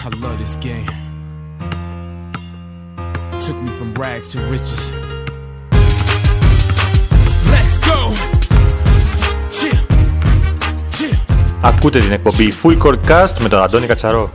I love this game. Took me from rags to riches. Let's go! Cheer! Cheer! Ακούτε την εκπομπή Full Court Cast με τον Αντώνη Κατσαρό.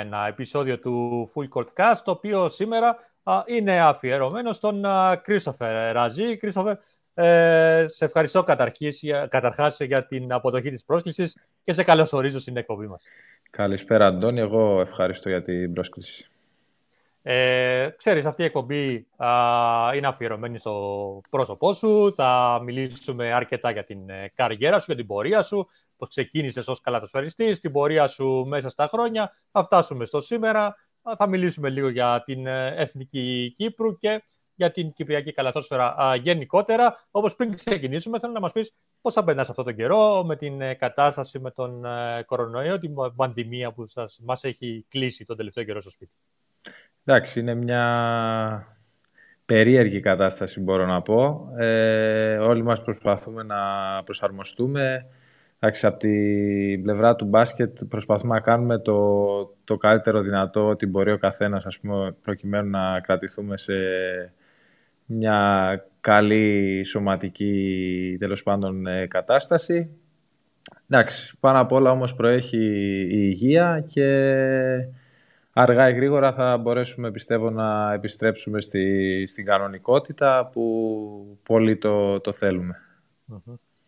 Ένα επεισόδιο του Full Court Cast, το οποίο σήμερα α, είναι αφιερωμένο στον Κρίστοφερ Ραζί. Κρίστοφερ, ε, σε ευχαριστώ καταρχής, για- καταρχάς για την αποδοχή της πρόσκλησης και σε καλωσορίζω στην εκπομπή μας. Καλησπέρα, Αντώνη. Εγώ ευχαριστώ για την πρόσκληση. Ε, ξέρεις, αυτή η εκπομπή α, είναι αφιερωμένη στο πρόσωπό σου. Θα μιλήσουμε αρκετά για την ε, καριέρα σου, για την πορεία σου, πώς ξεκίνησες ως καλατοσφαιριστής, την πορεία σου μέσα στα χρόνια. Θα φτάσουμε στο σήμερα. Α, Θα μιλήσουμε λίγο για την ε, Εθνική Κύπρου και για την Κυπριακή Καλατόσφαιρα α, γενικότερα. Όπως πριν ξεκινήσουμε, θέλω να μας πεις πώς θα περνάς αυτόν τον καιρό με την ε, κατάσταση με τον ε, κορονοϊό, την πανδημία που σας, μας έχει κλείσει τον τελευταίο καιρό στο σπίτι. Εντάξει, είναι μια περίεργη κατάσταση, μπορώ να πω. Ε, όλοι μας προσπαθούμε να προσαρμοστούμε. Εντάξει, από την πλευρά του μπάσκετ προσπαθούμε να κάνουμε το, το καλύτερο δυνατό ό,τι μπορεί ο καθένας, ας πούμε, προκειμένου να κρατηθούμε σε μια καλή σωματική, τέλος πάντων, ε, κατάσταση. Εντάξει, πάνω απ' όλα όμως προέχει η υγεία και αργά ή γρήγορα θα μπορέσουμε, πιστεύω, να επιστρέψουμε στη, στην κανονικότητα που πολύ το, το θέλουμε.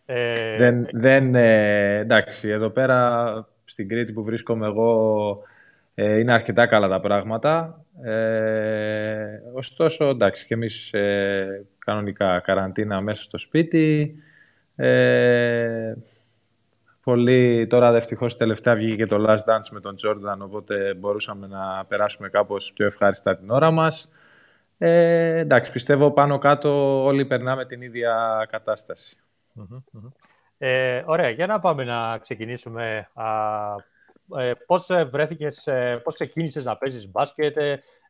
Ε, Δεν, δεν, ε, εντάξει, εδώ πέρα στην Κρήτη που βρίσκομαι εγώ ε, είναι αρκετά καλά τα πράγματα. Ε, ωστόσο, εντάξει, και εμείς ε, κανονικά καραντίνα μέσα στο σπίτι. Ε, πολύ, τώρα ευτυχώς τελευταία βγήκε και το Last Dance με τον Jordan, οπότε μπορούσαμε να περάσουμε κάπως πιο ευχάριστα την ώρα μας. Ε, εντάξει, πιστεύω πάνω κάτω όλοι περνάμε την ίδια κατάσταση. μμμ, μμμ. Ε, ωραία, για να πάμε να ξεκινήσουμε. Α, ε, πώς ε, βρέθηκες, ε, πώς ξεκίνησες να παίζεις μπάσκετ.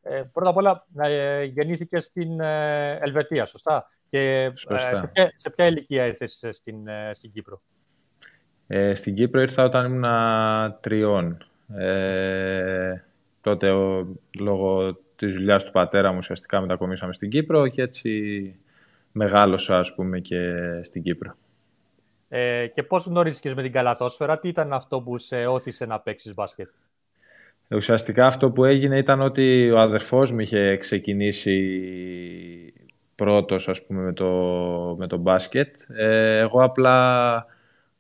Ε, ε, πρώτα απ' όλα, ε, γεννήθηκες στην ε, Ελβετία, σωστά; Και ε, Σωστά. σε, ποια, σε ποια ηλικία ήρθες ε, στην, ε, στην Κύπρο; Ε, στην Κύπρο ήρθα όταν ήμουν τριών. Ε, τότε ο, λόγω της δουλειάς του πατέρα μου ουσιαστικά μετακομίσαμε στην Κύπρο και έτσι μεγάλωσα ας πούμε και στην Κύπρο. Ε, και πώς γνωρίστηκες με την καλαθόσφαιρα, τι ήταν αυτό που σε όθησε να παίξεις μπάσκετ; Ε, Ουσιαστικά αυτό που έγινε ήταν ότι ο αδερφός μου είχε ξεκινήσει πρώτος ας πούμε με το, με το μπάσκετ. Ε, εγώ απλά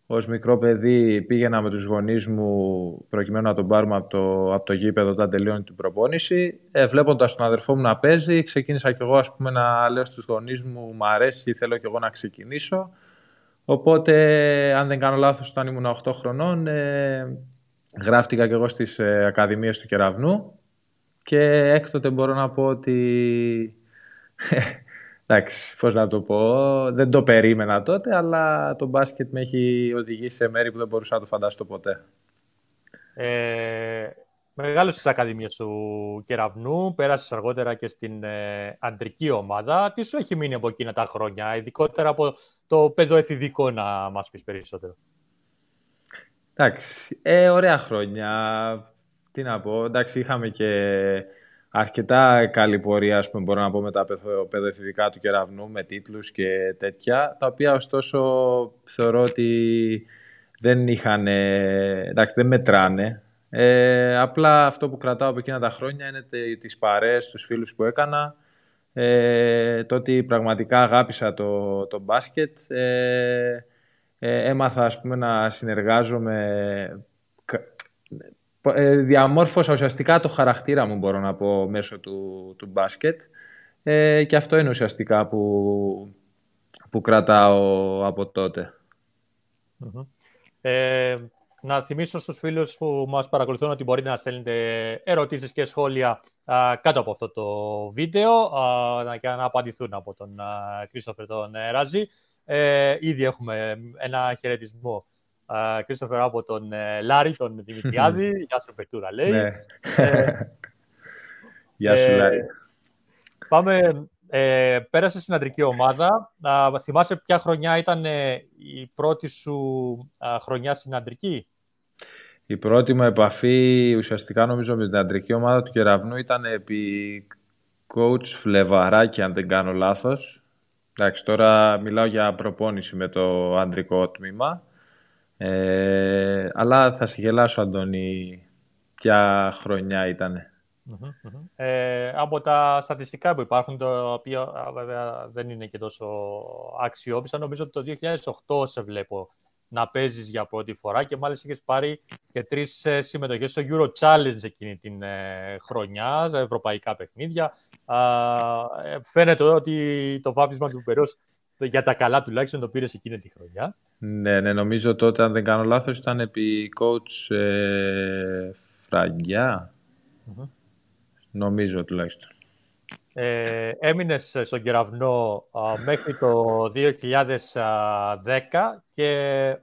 ως μικρό παιδί πήγαινα με τους γονείς μου προκειμένου να τον πάρουμε από το, από το γήπεδο όταν τελειώνει την προπόνηση. Ε, βλέποντας τον αδερφό μου να παίζει, ξεκίνησα κι εγώ ας πούμε, να λέω στους γονείς μου «Μ' αρέσει, θέλω κι εγώ να ξεκινήσω». Οπότε, αν δεν κάνω λάθος, όταν ήμουν 8 χρονών, ε, γράφτηκα κι εγώ στις ε, Ακαδημίες του Κεραυνού και έκτοτε μπορώ να πω ότι... Εντάξει, πώς να το πω, δεν το περίμενα τότε, αλλά το μπάσκετ με έχει οδηγήσει σε μέρη που δεν μπορούσα να το φανταστώ ποτέ. Ε, μεγάλωσες στις Ακαδημίες του Κεραυνού, πέρασες αργότερα και στην ε, αντρική ομάδα. Τι σου έχει μείνει από εκείνα τα χρόνια, ειδικότερα από το παιδοεφηβικό να μας πεις περισσότερο; Εντάξει, ε, ωραία χρόνια. Τι να πω, εντάξει, είχαμε και αρκετά καλή πορεία, ας πούμε, μπορώ να πω, με τα παιδο- παιδοεφηβικά του Κεραυνού, με τίτλους και τέτοια, τα οποία ωστόσο θεωρώ ότι δεν είχαν, ε, εντάξει, δεν μετράνε. Ε, απλά αυτό που κρατάω από εκείνα τα χρόνια είναι τε- τις παρέες, τους φίλους που έκανα, ε, το ότι πραγματικά αγάπησα το, το μπάσκετ. Ε, ε, έμαθα, ας πούμε, να συνεργάζομαι. κα- ε, διαμόρφωσα ουσιαστικά το χαρακτήρα μου, μπορώ να πω, μέσω του, του μπάσκετ. Ε, και αυτό είναι ουσιαστικά που, που κρατάω από τότε. Μμμ. Ε, να θυμίσω στους φίλους που μας παρακολουθούν ότι μπορείτε να στέλνετε ερωτήσεις και σχόλια α, κάτω από αυτό το βίντεο α, να- και να απαντηθούν από τον Κρίστοφερ τον ε, Ράζη. Ε, ήδη έχουμε ένα χαιρετισμό. Κρίστοφερ από τον ε, Λάρη, τον Δημητριάδη. Γεια σου, Πετούρα, λέει. Ναι. Ε, Γεια σου, ε, Λάρη. Πάμε, ε, πέρασε στην αντρική ομάδα. Α, θυμάσαι ποια χρονιά ήταν ε, η πρώτη σου α, χρονιά στην αντρική; Η πρώτη μου επαφή ουσιαστικά νομίζω με την αντρική ομάδα του Κεραυνού ήταν επί coach Φλεβαράκη, αν δεν κάνω λάθος. Εντάξει, τώρα μιλάω για προπόνηση με το αντρικό τμήμα. Ε, αλλά θα σε γελάσω, Αντώνη, ποια χρονιά ήταν. Ε, από τα στατιστικά που υπάρχουν, τα οποία βέβαια δεν είναι και τόσο αξιόπιστα, νομίζω ότι το 2008 σε βλέπω να παίζεις για πρώτη φορά και μάλιστα είχες πάρει και τρεις ε, συμμετοχές στο Euro Challenge εκείνη την ε, χρονιά, στα ευρωπαϊκά παιχνίδια. Ε, φαίνεται ότι το βάπτισμα του Περός για τα καλά τουλάχιστον το πήρες εκείνη τη χρονιά. Ναι, ναι, νομίζω τότε, αν δεν κάνω λάθος, ήταν επί coach ε, φραγκια Νομίζω τουλάχιστον. Ε, έμεινες στον Κεραυνό μέχρι το 2010 και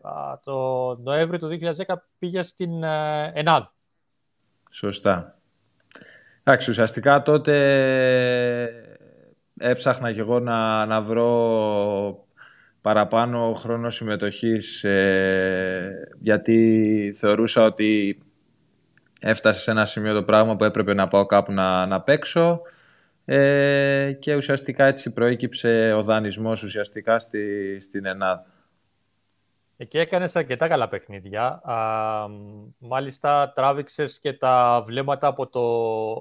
το Νοέμβριο του 2010 πήγες στην ε, ΕΝΑΔ. Σωστά. Εντάξει, ουσιαστικά τότε έψαχνα και εγώ να, να βρω παραπάνω χρόνο συμμετοχής ε, γιατί θεωρούσα ότι έφτασε σε ένα σημείο το πράγμα που έπρεπε να πάω κάπου να, να παίξω ε, και ουσιαστικά έτσι προέκυψε ο δανεισμός ουσιαστικά στη, στην Ελλάδα. Εκεί έκανες αρκετά καλά παιχνίδια. Α, μάλιστα τράβηξες και τα βλέμματα από το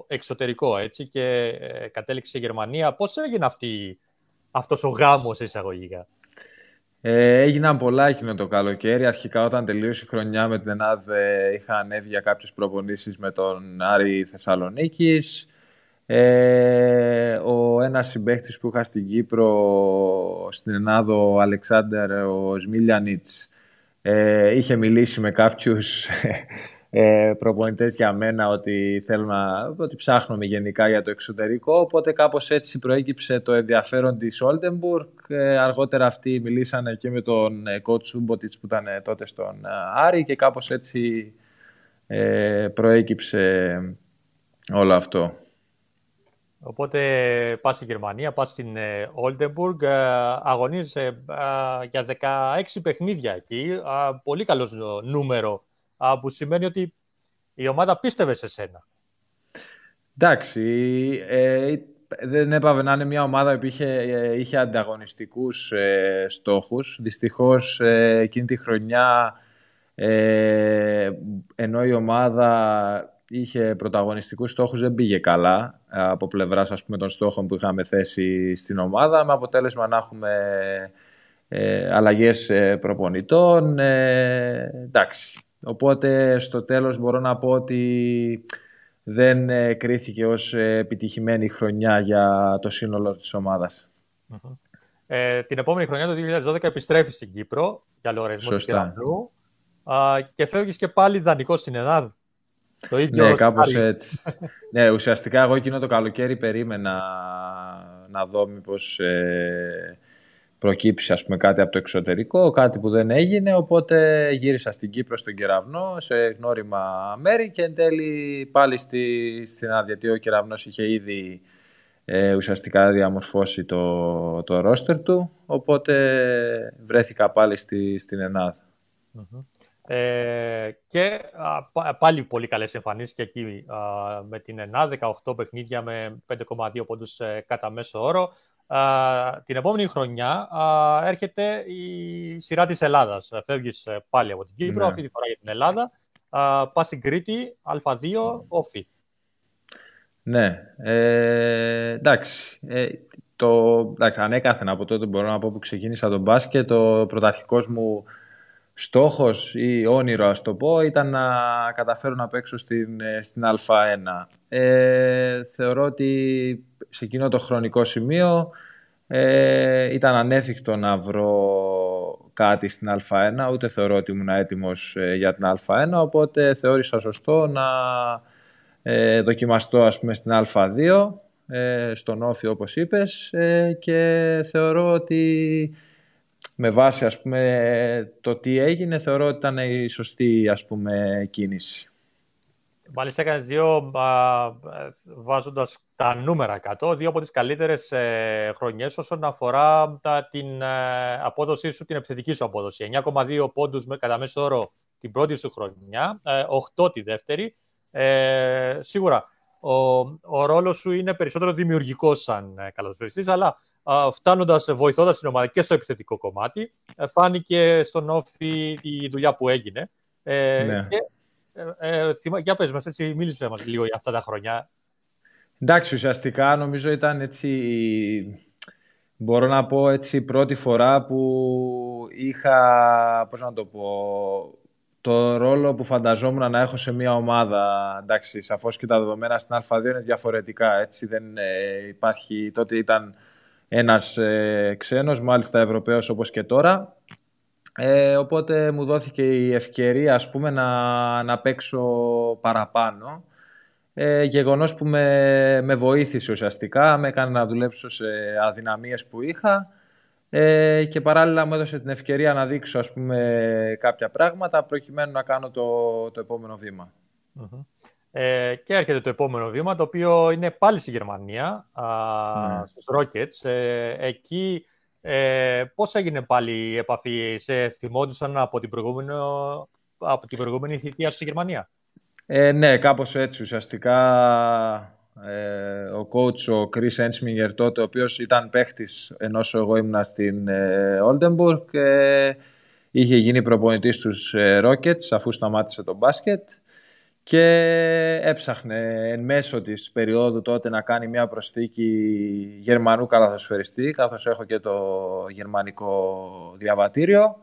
εξωτερικό έτσι, και ε, κατέληξε η Γερμανία. Πώς έγινε αυτή, αυτός ο γάμος εισαγωγικά; Ε, έγιναν πολλά εκείνο το καλοκαίρι. Αρχικά όταν τελείωσε η χρονιά με την ΕΝΑΔ ε, είχα ανέβει για κάποιες προπονήσεις με τον Άρη Θεσσαλονίκης. Ε, ο ένας συμπαίχτης που είχα στην Κύπρο, στην ΕΝΑΔ, ο Αλεξάνδερ, ο Σμίλιανιτς, ε, είχε μιλήσει με κάποιους ε, προπονητές για μένα ότι, θέλω να, ότι ψάχνουμε γενικά για το εξωτερικό, οπότε κάπως έτσι προέκυψε το ενδιαφέρον της Oldenburg. Ε, αργότερα αυτοί μιλήσανε και με τον ε, coach Σούμποτιτς που ήταν ε, τότε στον ε, Άρη και κάπως έτσι ε, προέκυψε όλο αυτό. Οπότε πας στη Γερμανία, πας στην Oldenburg, αγωνίζεσαι για 16 παιχνίδια εκεί, πολύ καλός νούμερο που σημαίνει ότι η ομάδα πίστευε σε σένα. Εντάξει, ε, δεν έπαβε να είναι μια ομάδα που είχε, ε, είχε ανταγωνιστικούς ε, στόχους. Δυστυχώς ε, εκείνη τη χρονιά, ε, ενώ η ομάδα είχε πρωταγωνιστικούς στόχους, δεν πήγε καλά από πλευράς ας πούμε, των στόχων που είχαμε θέσει στην ομάδα, με αποτέλεσμα να έχουμε ε, αλλαγές προπονητών. εντάξει, Οπότε στο τέλος μπορώ να πω ότι δεν ε, κρίθηκε ως ε, επιτυχημένη χρονιά για το σύνολο της ομαδας Ε, την επόμενη χρονιά, το 2012, επιστρέφεις στην Κύπρο για λογαριασμό του Κεραυνού και φεύγεις και πάλι δανεικό στην Ελλάδα. Το ίδιο ναι, κάπως έτσι. ναι, ουσιαστικά εγώ εκείνο το καλοκαίρι περίμενα να δω μήπως ε, προκύψει ας πούμε, κάτι από το εξωτερικό, κάτι που δεν έγινε, οπότε γύρισα στην Κύπρο στον Κεραυνό, σε γνώριμα μέρη και εν τέλει πάλι στη, στην άδεια, γιατί ο Κεραυνός είχε ήδη ε, ουσιαστικά διαμορφώσει το, το ρόστερ του, οπότε βρέθηκα πάλι στη, στην ελλαδα Ε, και πάλι πολύ καλές εμφανίσεις και εκεί με την ΕΝΑ, 18 παιχνίδια με 5,2 πόντους ε, κατά μέσο όρο την επόμενη χρονιά έρχεται η σειρά της Ελλάδας. Φεύγεις ε, πάλι από την Κύπρο, ναι. αυτή τη φορά για την Ελλάδα. Πας στην Κρήτη, Α2, όφη. Ναι, ε, εντάξει. Ε, το, εντάξει, ανέκαθεν από τότε μπορώ να πω που ξεκίνησα τον μπάσκετ, το πρωταρχικός μου στόχος ή όνειρο ας το πω ήταν να καταφέρω να παίξω στην, ε, στην Α1. Ε, θεωρώ ότι σε εκείνο το χρονικό σημείο ε, ήταν ανέφικτο να βρω κάτι στην Α1, ούτε θεωρώ ότι ήμουν έτοιμος ε, για την Α1, οπότε θεώρησα σωστό να ε, δοκιμαστώ ας πούμε στην Α2, ε, στον Όφη όπως είπες και θεωρώ ότι με βάση ας πούμε, το τι έγινε θεωρώ ότι ήταν η σωστή ας πούμε, κίνηση. Μάλιστα έκανες δύο βάζοντας τα νούμερα κάτω, δύο από τις καλύτερες ε, χρονιές όσον αφορά τα, την ε, απόδοσή σου, την επιθετική σου απόδοση. 9,2 πόντους κατά μέσο όρο την πρώτη σου χρονιά, 8 τη δεύτερη. Ε, σίγουρα, ο, ο ρόλος σου είναι περισσότερο δημιουργικός σαν καλοσβεριστής, αλλά φτάνοντας, βοηθώντας την ομάδα και στο επιθετικό κομμάτι, φάνηκε στον όφη η δουλειά που έγινε. Ναι. Και, ε, για πες μας, έτσι, μίλησε μας λίγο για αυτά τα χρόνια. Εντάξει, ουσιαστικά νομίζω ήταν έτσι Μπορώ να πω έτσι πρώτη φορά που είχα, πώς να το πω, το ρόλο που φανταζόμουν να έχω σε μια ομάδα. Εντάξει, σαφώς και τα δεδομένα στην Α2 είναι διαφορετικά. Έτσι δεν ε, υπάρχει, τότε ήταν ένας ε, ξένος, μάλιστα Ευρωπαίος όπως και τώρα. Ε, οπότε μου δόθηκε η ευκαιρία ας πούμε, να, να παίξω παραπάνω. Ε, γεγονός που με, με βοήθησε ουσιαστικά, με έκανε να δουλέψω σε αδυναμίες που είχα ε, και παράλληλα μου έδωσε την ευκαιρία να δείξω ας πούμε, κάποια πράγματα προκειμένου να κάνω το, το επόμενο Ε, και έρχεται το επόμενο βήμα, το οποίο είναι πάλι στη Γερμανία, α, mm. στους Rockets. Ε, εκεί ε, πώς έγινε πάλι η επαφή, σε θυμόντουσαν από την προηγούμενη, από την προηγούμενη θητεία στη Γερμανία; Ε, ναι, κάπως έτσι. Ουσιαστικά ε, ο coach, ο Chris Ensminger τότε, ο οποίος ήταν παίχτης ενώ εγώ ήμουν στην ε, Oldenburg, ε, είχε γίνει προπονητής στους ε, Rockets αφού σταμάτησε το μπάσκετ και έψαχνε εν μέσω της περίοδου τότε να κάνει μια προσθήκη Γερμανού καλαθοσφαιριστή, καθώς έχω και το γερμανικό διαβατήριο.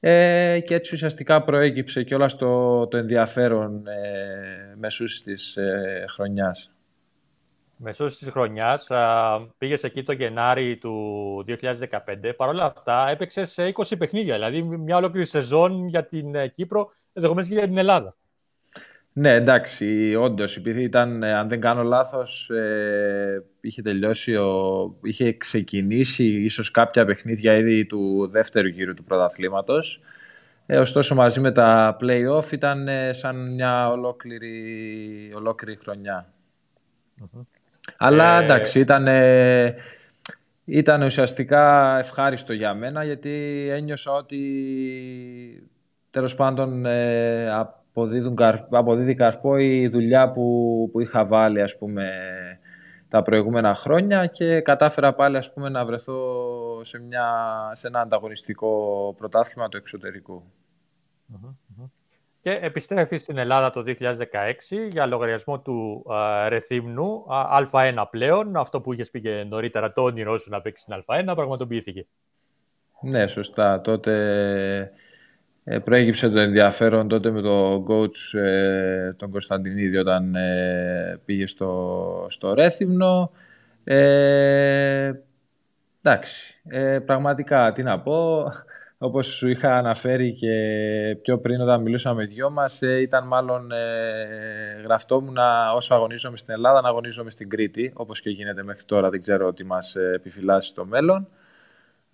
Ε, και έτσι ουσιαστικά προέκυψε και όλα το, το ενδιαφέρον ε, μεσούς της ε, χρονιάς. Μεσούς της χρονιάς, α, πήγες εκεί το Γενάρη του 2015. Παρ' όλα αυτά έπαιξες σε 20 παιχνίδια, δηλαδή μια ολόκληρη σεζόν για την ε, Κύπρο, ενδεχομένως και για την Ελλάδα. Ναι, εντάξει, όντως. Επειδή ήταν, ε, αν δεν κάνω λάθος, ε, είχε τελειώσει, ο, είχε ξεκινήσει ίσως κάποια παιχνίδια ήδη του δεύτερου γύρου του πρωταθλήματος. Ε, ωστόσο, μαζί με τα play-off ήταν ε, σαν μια ολόκληρη, ολόκληρη Αλλά εντάξει, ήταν, ήταν ουσιαστικά ευχάριστο για μένα γιατί ένιωσα ότι τέλος πάντων αποδίδουν, αποδίδει καρπό η δουλειά που, που είχα βάλει ας πούμε, τα προηγούμενα χρόνια και κατάφερα πάλι ας πούμε, να βρεθώ σε, μια, σε ένα ανταγωνιστικό πρωτάθλημα του εξωτερικού. Και επιστρέφεις στην Ελλάδα το 2016 για λογαριασμό του uh, Ρεθύμνου, Α1 πλέον, αυτό που είχες πει και νωρίτερα, το όνειρό σου να παίξεις στην Α1, πραγματοποιήθηκε. Ναι, σωστά. Τότε ε, προέκυψε το ενδιαφέρον τότε με τον coach ε, τον Κωνσταντινίδη όταν ε, πήγε στο, στο Ρέθυμνο. Ε, εντάξει, ε, πραγματικά τι να πω, όπως σου είχα αναφέρει και πιο πριν όταν μιλούσαμε δυο μας, ήταν μάλλον ε, γραφτόμουν όσο αγωνίζομαι στην Ελλάδα να αγωνίζομαι στην Κρήτη, όπως και γίνεται μέχρι τώρα, δεν ξέρω τι μας επιφυλάσσει στο μέλλον.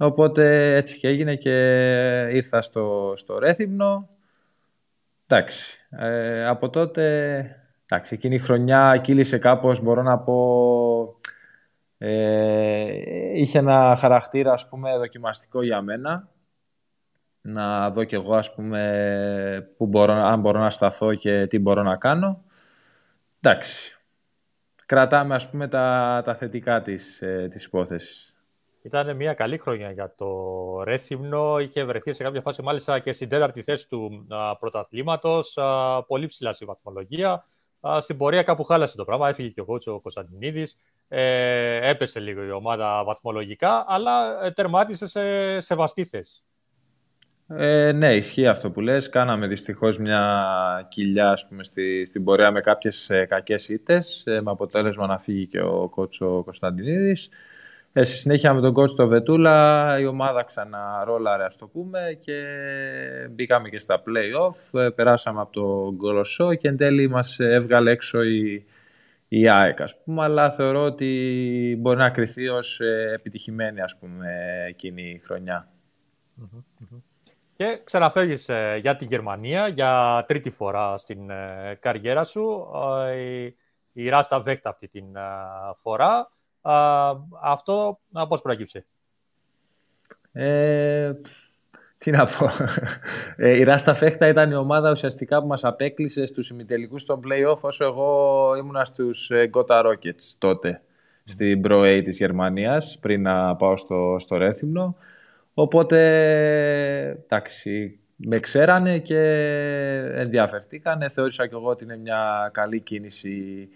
Οπότε έτσι και έγινε και ήρθα στο, στο Ρέθυμνο. Εντάξει, ε, από τότε, εντάξει, εκείνη η χρονιά κύλησε κάπως, μπορώ να πω, ε, είχε ένα χαρακτήρα, ας πούμε, δοκιμαστικό για μένα. Να δω κι εγώ, ας πούμε, που μπορώ, αν μπορώ να σταθώ και τι μπορώ να κάνω. Εντάξει, κρατάμε, ας πούμε, τα, τα θετικά της, ε, της υπόθεσης. Ήταν μια καλή χρονιά για το Ρέθυμνο. Είχε βρεθεί σε κάποια φάση μάλιστα και στην τέταρτη θέση του πρωταθλήματος. Πολύ ψηλά στη βαθμολογία. Στην πορεία κάπου χάλασε το πράγμα. Έφυγε και ο Κότσο ο Κωνσταντινίδης. Ε, έπεσε λίγο η ομάδα βαθμολογικά, αλλά ε, τερμάτισε σε σεβαστή θέση. Ε, ναι, ισχύει αυτό που λες. Κάναμε δυστυχώς μια κοιλιά πούμε, στη, στην πορεία με κάποιες ε, κακές ήττες, ε, με αποτέλεσμα να φύγει και ο Κότσο Κωνσταντινίδης. Ε, στη συνέχεια με τον coach το Βετούλα η ομάδα ξαναρόλαρε ας το πούμε και μπήκαμε και στα play-off, ε, περάσαμε από το Γκολοσσό και εν τέλει μας έβγαλε έξω η, η ΑΕΚ ας πούμε, αλλά θεωρώ ότι μπορεί να κριθεί ως ε, επιτυχημένη ας πούμε εκείνη η χρονια Και ξαναφεύγεις ε, για τη Γερμανία για τρίτη φορά στην καριέρα σου. η, η Ράστα Βέκτα αυτή την φορά αυτό πώς προέκυψε; Ε, Τι να πω. Ε, η Ράστα Φέχτα ήταν η ομάδα ουσιαστικά που μας απέκλεισε στους ημιτελικούς των play-off όσο εγώ ήμουνα στους ε, Gotha Rockets τότε στην Pro A της Γερμανίας πριν να πάω στο, στο Ρέθυμνο. Οπότε, εντάξει, με ξέρανε και ενδιαφερθήκανε. Θεώρησα και εγώ ότι είναι μια καλή κίνηση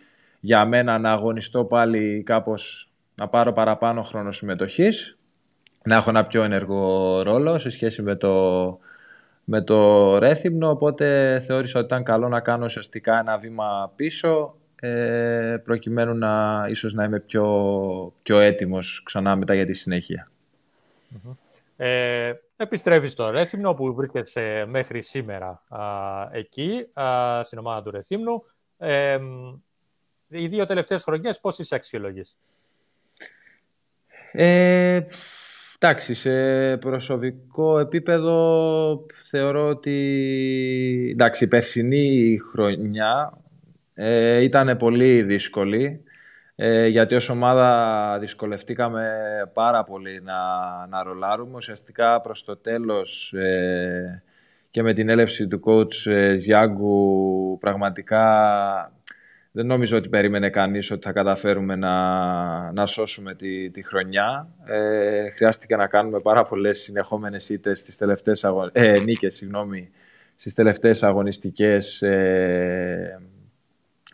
για μένα να αγωνιστώ πάλι κάπως να πάρω παραπάνω χρόνο συμμετοχής να έχω ένα πιο ενεργό ρόλο σε σχέση με το, με το Ρέθυμνο, οπότε θεώρησα ότι ήταν καλό να κάνω ουσιαστικά ένα βήμα πίσω ε, προκειμένου να ίσως να είμαι πιο, πιο έτοιμος ξανά μετά για τη συνεχεια Ε, επιστρέφεις στο Ρέθυμνο που βρίσκεσαι μέχρι σήμερα εκεί, α, στην ομάδα του Ρέθυμνου. Ε, οι δύο τελευταίες χρονιές πώς είσαι αξιολογείς; Ε, Εντάξει, σε προσωπικό επίπεδο θεωρώ ότι εντάξει, η περσινή χρονιά ε, ήταν πολύ δύσκολη ε, γιατί ως ομάδα δυσκολευτήκαμε πάρα πολύ να, να ρολάρουμε. Ουσιαστικά προς το τέλος ε, και με την έλευση του coach ε, Ζιάγκου πραγματικά δεν νομίζω ότι περίμενε κανείς ότι θα καταφέρουμε να, να σώσουμε τη, τη χρονιά. Ε, χρειάστηκε να κάνουμε πάρα πολλές συνεχόμενες ήττες στις τελευταίες αγω... ε, νίκες συγγνώμη, στις τελευταίες αγωνιστικές ε,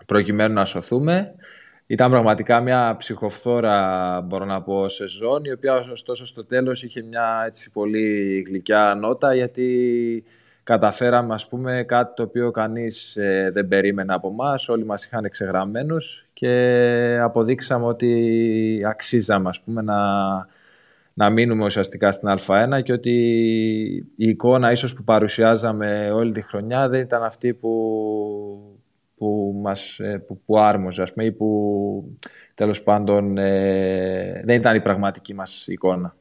προκειμένου να σωθούμε. Ήταν πραγματικά μια ψυχοφθόρα, μπορώ να πω, σεζόν, η οποία ωστόσο στο τέλος είχε μια έτσι, πολύ γλυκιά νότα, γιατί καταφέραμε ας πούμε κάτι το οποίο κανείς ε, δεν περίμενε από εμά, όλοι μας είχαν εξεγραμμένους και αποδείξαμε ότι αξίζαμε ας πούμε να, να μείνουμε ουσιαστικά στην Α1 και ότι η εικόνα ίσως που παρουσιάζαμε όλη τη χρονιά δεν ήταν αυτή που, που, μας, ε, που, που άρμοζε ας πούμε, ή που τέλος πάντων ε, δεν ήταν η πραγματική μας εικόνα.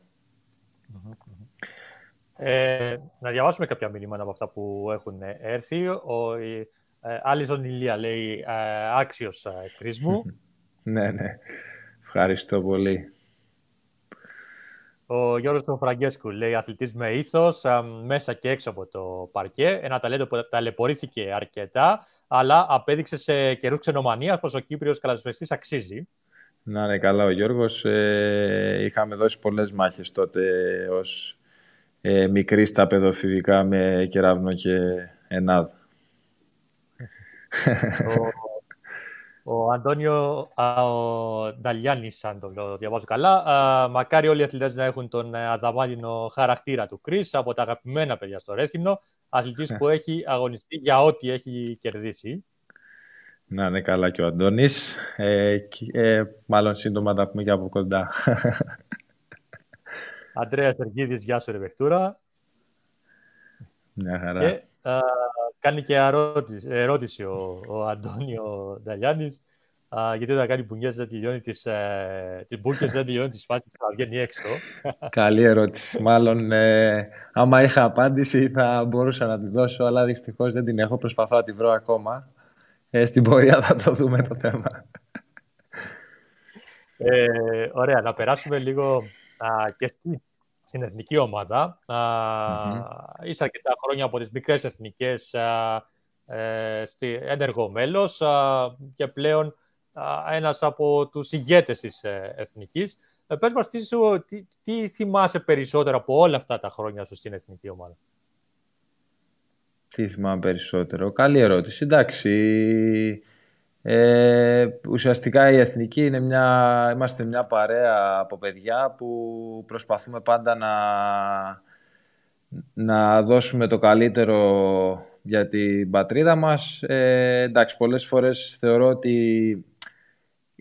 Ε, να διαβάσουμε κάποια μηνύματα από αυτά που έχουν έρθει. Ο ε, Άλιζον Ηλία λέει ε, άξιος ε, κρίσμου. ναι, ναι. Ευχαριστώ πολύ. Ο Γιώργος τον Φραγκέσκου λέει αθλητής με ήθος, ε, μέσα και έξω από το παρκέ. Ένα ταλέντο που ταλαιπωρήθηκε αρκετά, αλλά απέδειξε σε καιρούς ξενομανίας πως ο Κύπριος καλασβεστής αξίζει. Να είναι καλά ο Γιώργος. Ε, είχαμε δώσει πολλές μάχες τότε ως ε, μικρή στα παιδοφηβικά με κεραυνό και ενάδα. ο, ο Αντώνιο ο Νταλιάνης, αν το διαβάζω καλά, α, μακάρι όλοι οι αθλητές να έχουν τον ε, αδαμάντινο χαρακτήρα του Κρίς από τα αγαπημένα παιδιά στο Ρέθινο, αθλητής που έχει αγωνιστεί για ό,τι έχει κερδίσει. Να είναι καλά και ο Αντώνης. Ε, ε, μάλλον σύντομα τα πούμε και από κοντά. Αντρέα Σεργίδη, γεια σου, Ρεβεκτούρα. Μια χαρά. Και α, κάνει και ερώτηση, ερώτηση ο, ο Αντώνιο Νταλιάνη. γιατί όταν κάνει μπουνιές δεν τελειώνει τις, ε, τις μπουκες, δεν τελειώνει τις φάσεις που θα βγαίνει έξω. Καλή ερώτηση. Μάλλον, ε, άμα είχα απάντηση θα μπορούσα να τη δώσω, αλλά δυστυχώς δεν την έχω. Προσπαθώ να τη βρω ακόμα. Ε, στην πορεία θα το δούμε το θέμα. Ε, ωραία, να περάσουμε λίγο και στην εθνική ομάδα. Mm-hmm. Είσαι αρκετά χρόνια από τις μικρές εθνικές ε, στη, ένεργο μέλος και πλέον ένας από τους ηγέτες της ε, εθνικής. Ε, πες μας τι, τι, τι θυμάσαι περισσότερο από όλα αυτά τα χρόνια σου στην εθνική ομάδα; Τι θυμάμαι περισσότερο; Καλή ερώτηση. Εντάξει, ε, ουσιαστικά η Εθνική είναι μια, είμαστε μια παρέα από παιδιά που προσπαθούμε πάντα να, να δώσουμε το καλύτερο για την πατρίδα μας. Ε, εντάξει, πολλές φορές θεωρώ ότι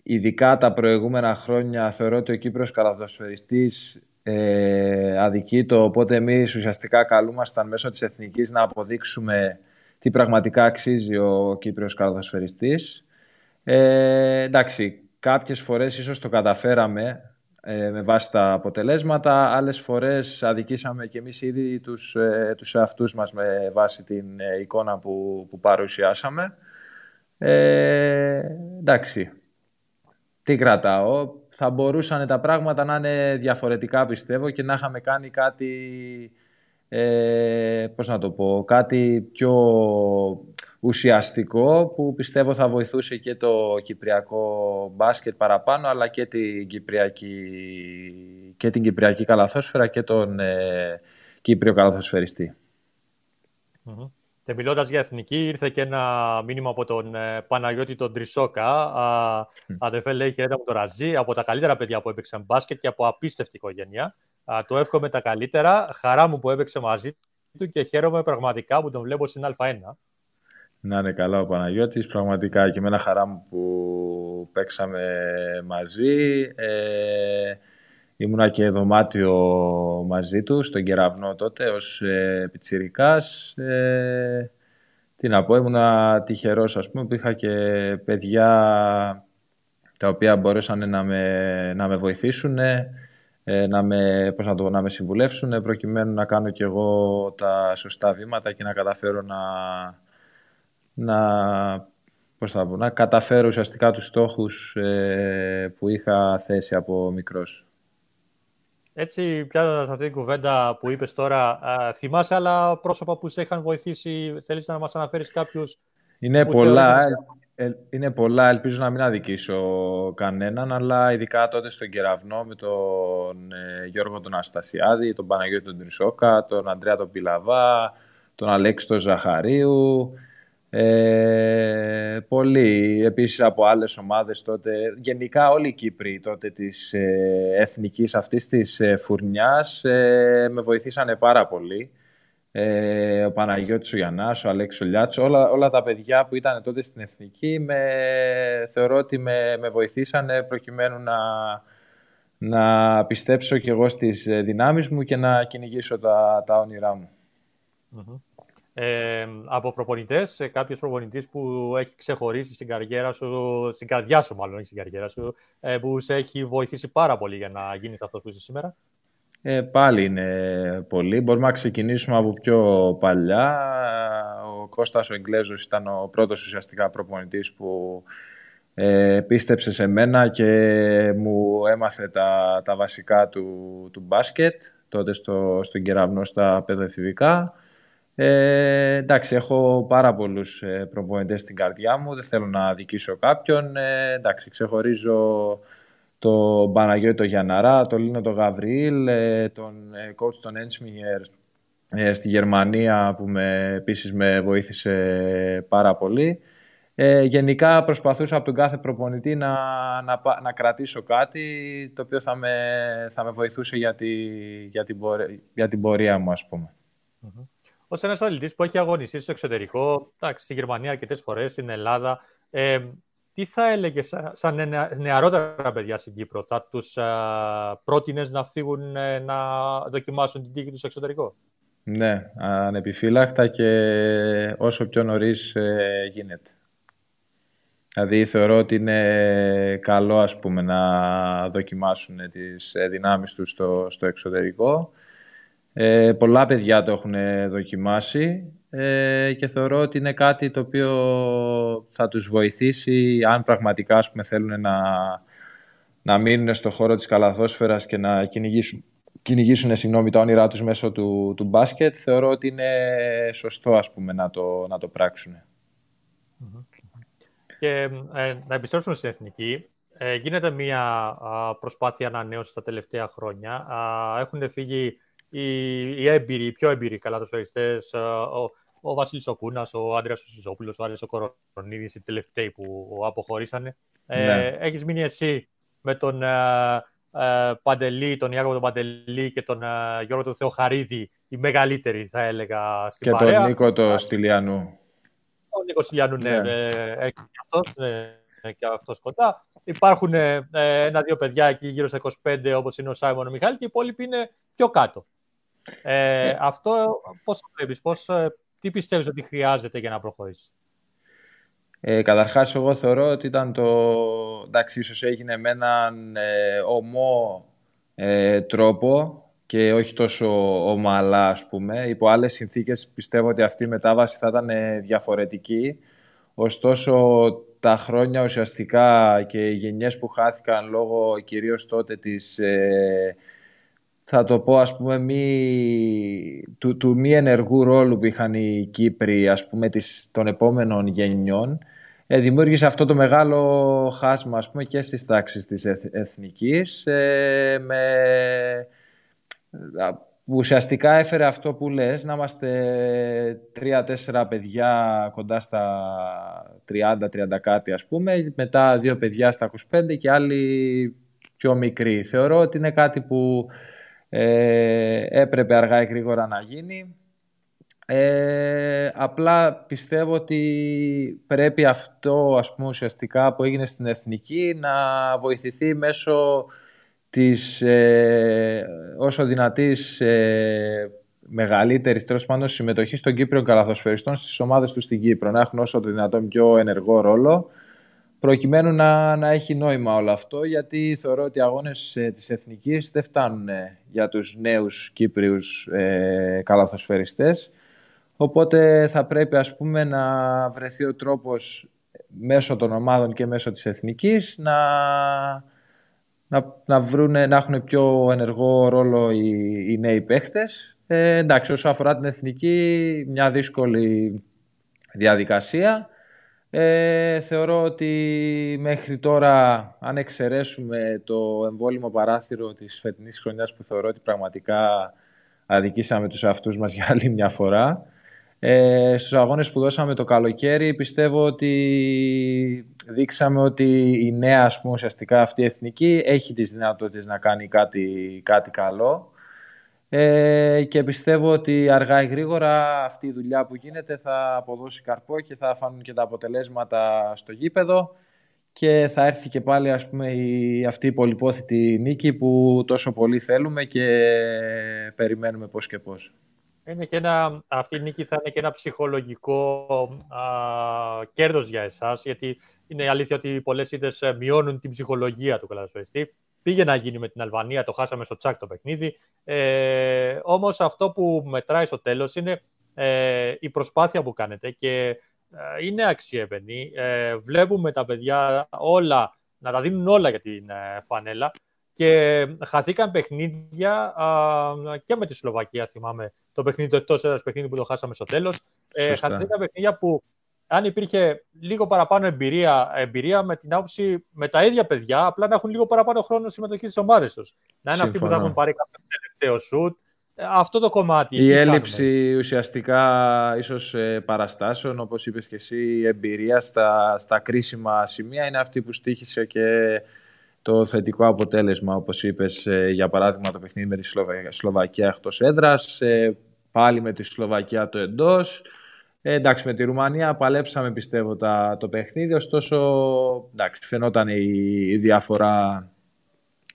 ειδικά τα προηγούμενα χρόνια θεωρώ ότι ο Κύπρος καλαθοσφαιριστής ε, αδικεί το, οπότε εμείς ουσιαστικά καλούμασταν μέσω της Εθνικής να αποδείξουμε τι πραγματικά αξίζει ο Κύπριος καλαθοσφαιριστής. Ε, εντάξει, κάποιες φορές ίσως το καταφέραμε ε, με βάση τα αποτελέσματα, άλλες φορές αδικήσαμε και εμείς ήδη τους, ε, τους εαυτούς μας με βάση την ε, εικόνα που, που παρουσιάσαμε. Ε, εντάξει, τι κρατάω; Θα μπορούσαν τα πράγματα να είναι διαφορετικά πιστεύω και να είχαμε κάνει κάτι ε, πώς να το πω, κάτι πιο ουσιαστικό που πιστεύω θα βοηθούσε και το κυπριακό μπάσκετ παραπάνω αλλά και την κυπριακή, και την κυπριακή καλαθόσφαιρα και τον ε, Κύπριο καλαθοσφαιριστή. Mm-hmm. Και μιλώντας για εθνική, ήρθε και ένα μήνυμα από τον ε, Παναγιώτη τον Τρισόκα. Mm. Αδερφέ, λέει χαιρέτα από τον Ραζί, από τα καλύτερα παιδιά που έπαιξαν μπάσκετ και από απίστευτη οικογένεια. Α, το εύχομαι τα καλύτερα. Χαρά μου που έπαιξε μαζί του και χαίρομαι πραγματικά που τον βλέπω στην Α1. Να είναι καλά ο Παναγιώτης, πραγματικά και με ένα χαρά μου που παίξαμε μαζί. Ε, ήμουνα και δωμάτιο μαζί του, στον Κεραυνό τότε, ως ε, πιτσιρικάς. Ε, τι να πω, ήμουνα τυχερός, ας πούμε, που είχα και παιδιά τα οποία μπορέσαν να με, να με βοηθήσουν, ε, να με, πώς να, το, να με συμβουλεύσουν, προκειμένου να κάνω κι εγώ τα σωστά βήματα και να καταφέρω να, να, πώς θα πω, να καταφέρω ουσιαστικά τους στόχους ε, που είχα θέσει από μικρός. Έτσι, πιάνοντα αυτή την κουβέντα που είπες τώρα, α, θυμάσαι άλλα πρόσωπα που σε είχαν βοηθήσει, θέλεις να μας αναφέρεις κάποιους. Είναι πολλά. Ε, είναι πολλά, ελπίζω να μην αδικήσω κανέναν, αλλά ειδικά τότε στον Κεραυνό με τον ε, Γιώργο τον Αστασιάδη, τον Παναγιώτη τον Τρισόκα, τον Αντρέα τον Πιλαβά, τον Αλέξη τον Ζαχαρίου, ε, πολλοί επίσης από άλλες ομάδες τότε, γενικά όλοι οι Κύπροι τότε της ε, εθνικής αυτής της ε, φουρνιάς ε, με βοηθήσανε πάρα πολύ. Ε, ο Παναγιώτης ο Γιαννάς, ο Αλέξης ο Λιάτσο, όλα, όλα τα παιδιά που ήταν τότε στην εθνική με, θεωρώ ότι με, με βοηθήσανε προκειμένου να, να πιστέψω κι εγώ στις δυνάμεις μου και να κυνηγήσω τα, τα όνειρά μου ε, από προπονητές, κάποιος προπονητής που έχει ξεχωρίσει στην καριέρα σου, στην καρδιά σου, μάλλον όχι στην καριέρα σου, ε, που σε έχει βοηθήσει πάρα πολύ για να γίνεις αυτός που είσαι σήμερα; Ε, πάλι είναι πολύ. Μπορούμε να ξεκινήσουμε από πιο παλιά. Ο Κώστας ο Εγγλέζος ήταν ο πρώτος ουσιαστικά προπονητής που ε, πίστεψε σε μένα και μου έμαθε τα, τα βασικά του, του μπάσκετ τότε στο, στον κεραυνό στα παιδοεφηβικά. Ε, εντάξει, έχω πάρα πολλούς ε, προπονητές στην καρδιά μου. Δεν θέλω να δικήσω κάποιον. Ε, εντάξει, ξεχωρίζω τον Παναγιώτη τον Γιαναρά, τον Λίνο τον Γαβριήλ, ε, τον ε, coach τον Ένσμιγερ ε, στη Γερμανία που με, επίσης με βοήθησε πάρα πολύ. Ε, γενικά προσπαθούσα από τον κάθε προπονητή να, να, να κρατήσω κάτι το οποίο θα με, θα με βοηθούσε για, τη, για, την, πορεία, για την πορεία μου ας πουμε ως ένας αθλητής που έχει αγωνιστεί στο εξωτερικό, εντάξει, στη Γερμανία αρκετές φορές, στην Ελλάδα, ε, τι θα έλεγε σαν νεαρότερα παιδιά στην Κύπρο, θα τους πρότεινες να φύγουν ε, να δοκιμάσουν την τύχη τους στο εξωτερικό; Ναι, ανεπιφύλακτα και όσο πιο νωρίς ε, γίνεται. Δηλαδή θεωρώ ότι είναι καλό ας πούμε, να δοκιμάσουν τις ε, δυνάμεις τους στο, στο εξωτερικό ε, πολλά παιδιά το έχουν δοκιμάσει ε, και θεωρώ ότι είναι κάτι το οποίο θα τους βοηθήσει αν πραγματικά ας πούμε, θέλουν να, να μείνουν στο χώρο της καλαθόσφαιρας και να κυνηγήσουν, κυνηγήσουν συγγνώμη, τα όνειρά τους μέσω του, του μπάσκετ. Θεωρώ ότι είναι σωστό ας πούμε, να, το, να το πράξουν. Και ε, να επιστρέψουμε στην Εθνική. Ε, γίνεται μια προσπάθεια ανανέωσης τα τελευταία χρόνια. έχουν φύγει οι, οι έμπειροι, οι πιο έμπειροι καλαθοσφαιριστές, ε, ο, ο Βασίλης Οκούνας, ο Άντρεας Σιζόπουλος, ο Άρης ο Κορονίδης, οι τελευταίοι που αποχωρήσανε. Ε, ναι. Ε, έχεις μείνει εσύ με τον ε, ε, Παντελή, τον Ιάκωβο τον Παντελή και τον ε, Γιώργο τον Θεοχαρίδη, οι μεγαλύτεροι θα έλεγα στην και παρέα. Και τον Νίκο το Στυλιανού. Ο Νίκος Στυλιανού, ναι, ναι. έχει και αυτός, και αυτός κοντά. Υπάρχουν ένα-δύο παιδιά εκεί γύρω στα 25 όπως είναι ο Σάιμον ο Μιχάλη και οι υπόλοιποι είναι πιο κάτω. Ε, ε, αυτό πώς το βλέπεις, πώς, ε, τι πιστεύεις ότι χρειάζεται για να προχωρήσεις; Ε, καταρχάς, εγώ θεωρώ ότι ήταν το... Εντάξει, ίσως έγινε με έναν ε, ομό ε, τρόπο και όχι τόσο ομαλά, ας πούμε. Υπό άλλες συνθήκες πιστεύω ότι αυτή η μετάβαση θα ήταν διαφορετική. Ωστόσο, τα χρόνια ουσιαστικά και οι γενιές που χάθηκαν λόγω κυρίως τότε της θα το πω ας πούμε του, του μη ενεργού ρόλου που είχαν οι Κύπροι ας πούμε της, των επόμενων γενιών ε, δημιούργησε αυτό το μεγάλο χάσμα ας πούμε και στις τάξεις της εθνικής ε, με, που ουσιαστικά έφερε αυτό που λες να είμαστε τρία-τέσσερα παιδιά κοντά στα 30-30 κάτι ας πούμε μετά δύο παιδιά στα 25 και άλλοι πιο μικροί. Θεωρώ ότι είναι κάτι που ε, έπρεπε αργά ή γρήγορα να γίνει. Ε, απλά πιστεύω ότι πρέπει αυτό ας πούμε, ουσιαστικά που έγινε στην Εθνική να βοηθηθεί μέσω της ε, όσο δυνατής ε, μεγαλύτερης τέλος πάντων συμμετοχής των Κύπριων καλαθοσφαιριστών στις ομάδες τους στην Κύπρο να έχουν όσο το δυνατόν πιο ενεργό ρόλο προκειμένου να, να έχει νόημα όλο αυτό, γιατί θεωρώ ότι οι αγώνες ε, της Εθνικής δεν φτάνουν ε, για τους νέους Κύπριους ε, καλαθοσφαιριστές. Οπότε θα πρέπει ας πούμε να βρεθεί ο τρόπος μέσω των ομάδων και μέσω της Εθνικής να, να, να, βρούνε, να έχουν πιο ενεργό ρόλο οι, οι νέοι παίχτες. Ε, εντάξει, όσο αφορά την Εθνική, μια δύσκολη διαδικασία. Ε, θεωρώ ότι μέχρι τώρα, αν εξαιρέσουμε το εμβόλυμο παράθυρο της φετινής χρονιάς που θεωρώ ότι πραγματικά αδικήσαμε τους αυτούς μας για άλλη μια φορά, ε, στους αγώνες που δώσαμε το καλοκαίρι πιστεύω ότι δείξαμε ότι η νέα ας πούμε, ουσιαστικά αυτή η εθνική έχει τις δυνατότητες να κάνει κάτι, κάτι καλό ε, και πιστεύω ότι αργά ή γρήγορα αυτή η δουλειά που γίνεται θα αποδώσει καρπό και θα φανούν και τα αποτελέσματα στο γήπεδο και θα έρθει και πάλι ας πούμε, η, αυτή η πολυπόθητη νίκη που τόσο πολύ θέλουμε και περιμένουμε πώς και πώς. Είναι και ένα, αυτή η νίκη θα είναι και ένα ψυχολογικό α, κέρδος για εσάς, γιατί είναι η αλήθεια ότι πολλές ήττες μειώνουν την ψυχολογία του καλασφαιριστή. Πήγε να γίνει με την Αλβανία, το χάσαμε στο τσάκ το παιχνίδι. Ε, όμως αυτό που μετράει στο τέλος είναι ε, η προσπάθεια που κάνετε και ε, είναι αξιέπαινη. Ε, βλέπουμε τα παιδιά όλα, να τα δίνουν όλα για την ε, φανέλα και χαθήκαν παιχνίδια και με τη Σλοβακία, θυμάμαι, το παιχνίδι το εκτός έδρας παιχνίδι που το χάσαμε στο τέλος. Ε, χαθήκαν παιχνίδια που αν υπήρχε λίγο παραπάνω εμπειρία, εμπειρία με την άποψη με τα ίδια παιδιά, απλά να έχουν λίγο παραπάνω χρόνο συμμετοχή στις ομάδες τους. Να είναι αυτοί που θα έχουν πάρει κάποιο τελευταίο σουτ. Ε, αυτό το κομμάτι. Η έλλειψη κάνουμε; ουσιαστικά ίσως ε, παραστάσεων, όπως είπες και εσύ, εμπειρία στα, στα κρίσιμα σημεία είναι αυτή που στήχησε και το θετικό αποτέλεσμα, όπως είπες, ε, για παράδειγμα το παιχνίδι με τη Σλοβακία εκτός έδρας, πάλι με τη Σλοβακία το εντός, ε, εντάξει, με τη Ρουμανία παλέψαμε πιστεύω τα, το παιχνίδι, ωστόσο εντάξει, φαινόταν η, διαφορά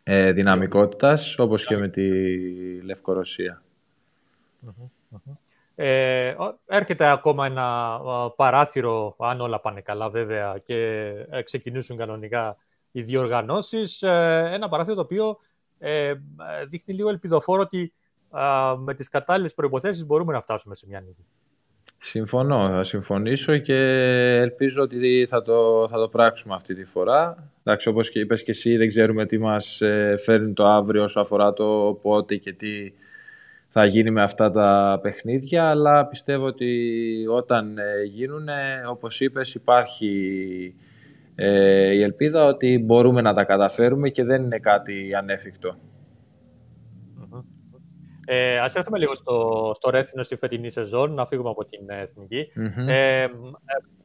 ε, δυναμικότητας, όπως και με τη Λευκορωσία. Ε, έρχεται ακόμα ένα παράθυρο, αν όλα πάνε καλά βέβαια, και ε, ξεκινήσουν κανονικά οι διοργανώσεις. Ε, ένα παράθυρο το οποίο ε, δείχνει λίγο ελπιδοφόρο ότι με τις κατάλληλες προϋποθέσεις μπορούμε να φτάσουμε σε μια νίκη. Συμφωνώ, θα συμφωνήσω και ελπίζω ότι θα το, θα το πράξουμε αυτή τη φορά. Εντάξει, όπως και είπες και εσύ, δεν ξέρουμε τι μας ε, φέρνει το αύριο όσο αφορά το πότε και τι θα γίνει με αυτά τα παιχνίδια, αλλά πιστεύω ότι όταν ε, γίνουν, όπως είπες, υπάρχει ε, η ελπίδα ότι μπορούμε να τα καταφέρουμε και δεν είναι κάτι ανέφικτο. Ε, ας έρθουμε λίγο στο, στο Ρέθινο στη φετινή σεζόν, να φύγουμε από την εθνικη Ε, ε,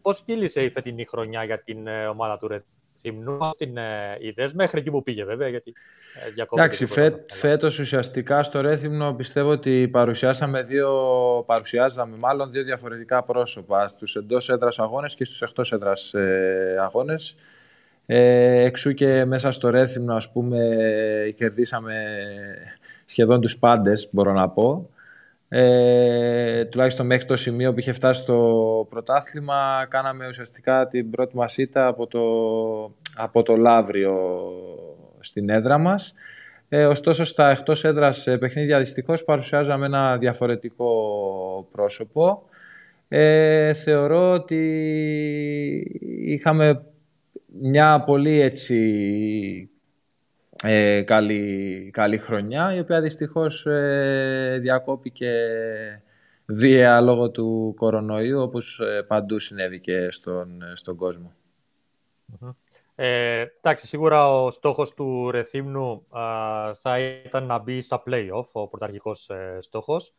πώς κύλησε η φετινή χρονιά για την ε, ομάδα του Ρέθινου, την ε, ιδέες, μέχρι εκεί που πήγε βέβαια, γιατί ε, Εντάξει, φέ, φέτος ουσιαστικά στο Ρέθυμνο πιστεύω ότι παρουσιάσαμε δύο, παρουσιάζαμε μάλλον δύο διαφορετικά πρόσωπα, στους εντός έδρας αγώνες και στους εκτός έδρας ε, αγώνες. Ε, εξού και μέσα στο Ρέθυμνο, ας πούμε, κερδίσαμε σχεδόν τους πάντες, μπορώ να πω. Ε, τουλάχιστον μέχρι το σημείο που είχε φτάσει το πρωτάθλημα κάναμε ουσιαστικά την πρώτη μας ήττα από το, από το Λαύριο στην έδρα μας. Ε, ωστόσο στα εκτός έδρας παιχνίδια δυστυχώς παρουσιάζαμε ένα διαφορετικό πρόσωπο. Ε, θεωρώ ότι είχαμε μια πολύ έτσι ε, καλή, καλή χρονιά, η οποία δυστυχώς ε, διακόπηκε βία λόγω του κορονοϊού, όπως ε, παντού συνέβη και στον, στον κοσμο Ε, εντάξει, σίγουρα ο στόχος του Ρεθύμνου θα ήταν να μπει στα play-off, ο πρωταρχικός ε, στόχος.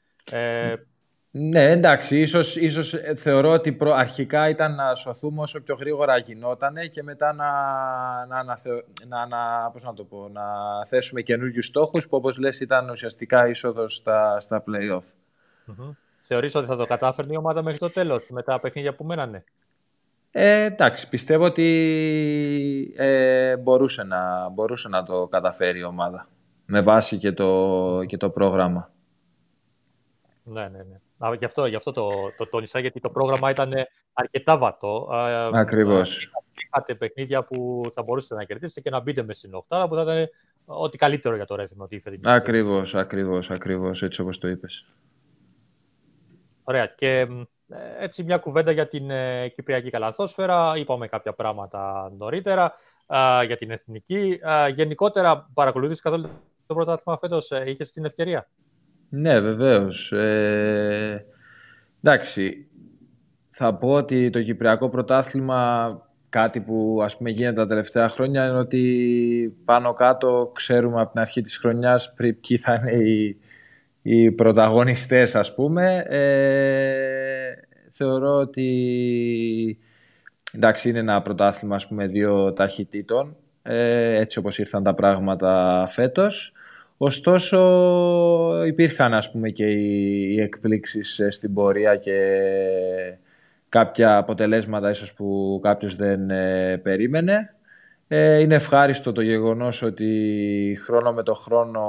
Ε, ναι, εντάξει, ίσως, ίσως θεωρώ ότι προ, αρχικά ήταν να σωθούμε όσο πιο γρήγορα γινότανε και μετά να, να, να, να, πώς να, το πω, να θέσουμε καινούριους στόχους που όπως λες ήταν ουσιαστικά είσοδος στα, στα play-off. Mm-hmm. Θεωρείς ότι θα το κατάφερνε η ομάδα μέχρι το τέλος, με τα παιχνίδια που μένανε; Ε, εντάξει, πιστεύω ότι ε, μπορούσε, να, μπορούσε να το καταφέρει η ομάδα με βάση και το, και το πρόγραμμα. Ναι, ναι, ναι. Α, γι' αυτό, γι αυτό το, το τόνισα, γιατί το πρόγραμμα ήταν αρκετά βατό. Ακριβώς. Είχατε παιχνίδια που θα μπορούσατε να κερδίσετε και να μπείτε μες στην οχτάδα που θα ήταν ό,τι καλύτερο για το ρέθιμο. Ακριβώς, ακριβώς, ακριβώς, έτσι όπως το είπες. Ωραία. Και ε, έτσι μια κουβέντα για την ε, Κυπριακή Καλαθόσφαιρα. Είπαμε κάποια πράγματα νωρίτερα για την εθνική. γενικότερα, παρακολουθείς καθόλου το πρωτάθλημα φέτος. Ε, είχες την ευκαιρία; Ναι, βεβαίως. Ε, εντάξει, θα πω ότι το Κυπριακό Πρωτάθλημα κάτι που ας πούμε γίνεται τα τελευταία χρόνια είναι ότι πάνω κάτω ξέρουμε από την αρχή της χρονιάς πριν ποιοι θα είναι οι, οι πρωταγωνιστές ας πούμε. Ε, θεωρώ ότι εντάξει είναι ένα πρωτάθλημα ας πούμε δύο ταχυτήτων ε, έτσι όπως ήρθαν τα πράγματα φέτος. Ωστόσο υπήρχαν ας πούμε και οι εκπλήξεις ε, στην πορεία και κάποια αποτελέσματα ίσως που κάποιος δεν ε, περίμενε. Ε, είναι ευχάριστο το γεγονός ότι χρόνο με το χρόνο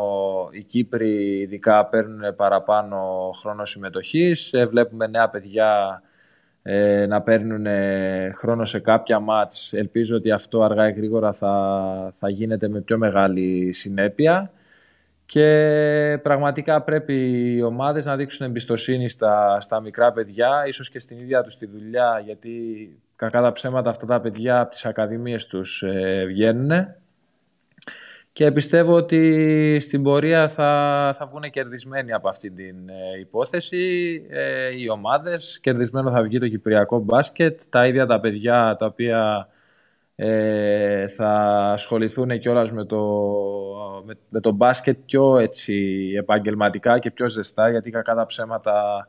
οι Κύπροι ειδικά παίρνουν παραπάνω χρόνο συμμετοχής. βλέπουμε νέα παιδιά να παίρνουν χρόνο σε κάποια μάτς. Ελπίζω ότι αυτό αργά ή γρήγορα θα, θα γίνεται με πιο μεγάλη συνέπεια. Και πραγματικά πρέπει οι ομάδες να δείξουν εμπιστοσύνη στα, στα μικρά παιδιά, ίσως και στην ίδια τους τη δουλειά, γιατί κακά τα ψέματα αυτά τα παιδιά από τις ακαδημίες τους ε, βγαίνουν. Και πιστεύω ότι στην πορεία θα, θα βγουν κερδισμένοι από αυτή την ε, υπόθεση ε, οι ομάδες. Κερδισμένο θα βγει το Κυπριακό μπάσκετ, τα ίδια τα παιδιά τα οποία ε, θα ασχοληθούν κιόλας με το, με, με το μπάσκετ πιο έτσι, επαγγελματικά και πιο ζεστά, γιατί κακά τα ψέματα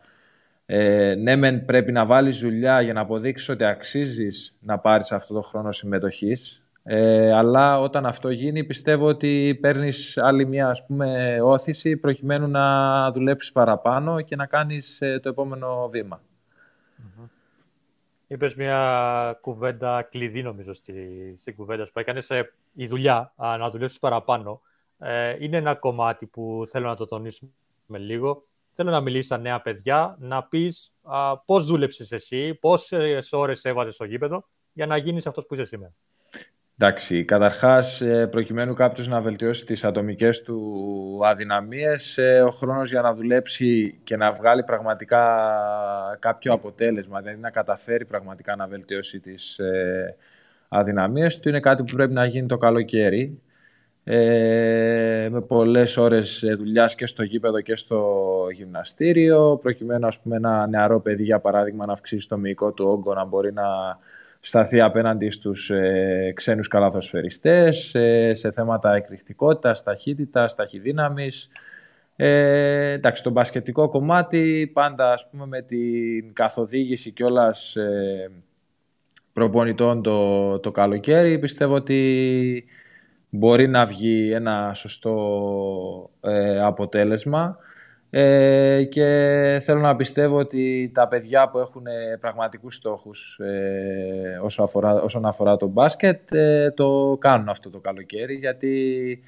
ε, ναι μεν πρέπει να βάλεις δουλειά για να αποδείξεις ότι αξίζεις να πάρεις αυτό το χρόνο συμμετοχής, ε, αλλά όταν αυτό γίνει πιστεύω ότι παίρνεις άλλη μια ας πούμε, όθηση προκειμένου να δουλέψεις παραπάνω και να κάνεις ε, το επόμενο Είπες μια κουβέντα κλειδί, νομίζω, στη, στην κουβέντα που έκανες. Ε, η δουλειά, να δουλέψεις παραπάνω, ε, είναι ένα κομμάτι που θέλω να το τονίσουμε λίγο. Θέλω να μιλήσεις στα νέα παιδιά, να πεις πώς δούλεψες εσύ, πόσες ώρες έβαζες στο γήπεδο για να γίνεις αυτός που είσαι σήμερα. Εντάξει, καταρχάς ε, προκειμένου κάποιος να βελτιώσει τις ατομικές του αδυναμίες, ε, ο χρόνος για να δουλέψει και να βγάλει πραγματικά κάποιο αποτέλεσμα, δηλαδή να καταφέρει πραγματικά να βελτιώσει τις ε, αδυναμίες του, είναι κάτι που πρέπει να γίνει το καλοκαίρι. Ε, με πολλές ώρες δουλειάς και στο γήπεδο και στο γυμναστήριο, προκειμένου ας πούμε, ένα νεαρό παιδί, για παράδειγμα, να αυξήσει το μυϊκό του όγκο, να μπορεί να σταθεί απέναντι στους ε, ξένους καλαθοσφαιριστές, ε, σε θέματα εκρηκτικότητας, ταχύτητας, ταχυδύναμης. Ε, εντάξει, το μπασκετικό κομμάτι πάντα ας πούμε με την καθοδήγηση κιόλας ε, προπονητών το, το καλοκαίρι πιστεύω ότι μπορεί να βγει ένα σωστό ε, αποτέλεσμα. Ε, και θέλω να πιστεύω ότι τα παιδιά που έχουν ε, πραγματικούς στόχους ε, όσο αφορά, όσον αφορά το μπάσκετ ε, το κάνουν αυτό το καλοκαίρι γιατί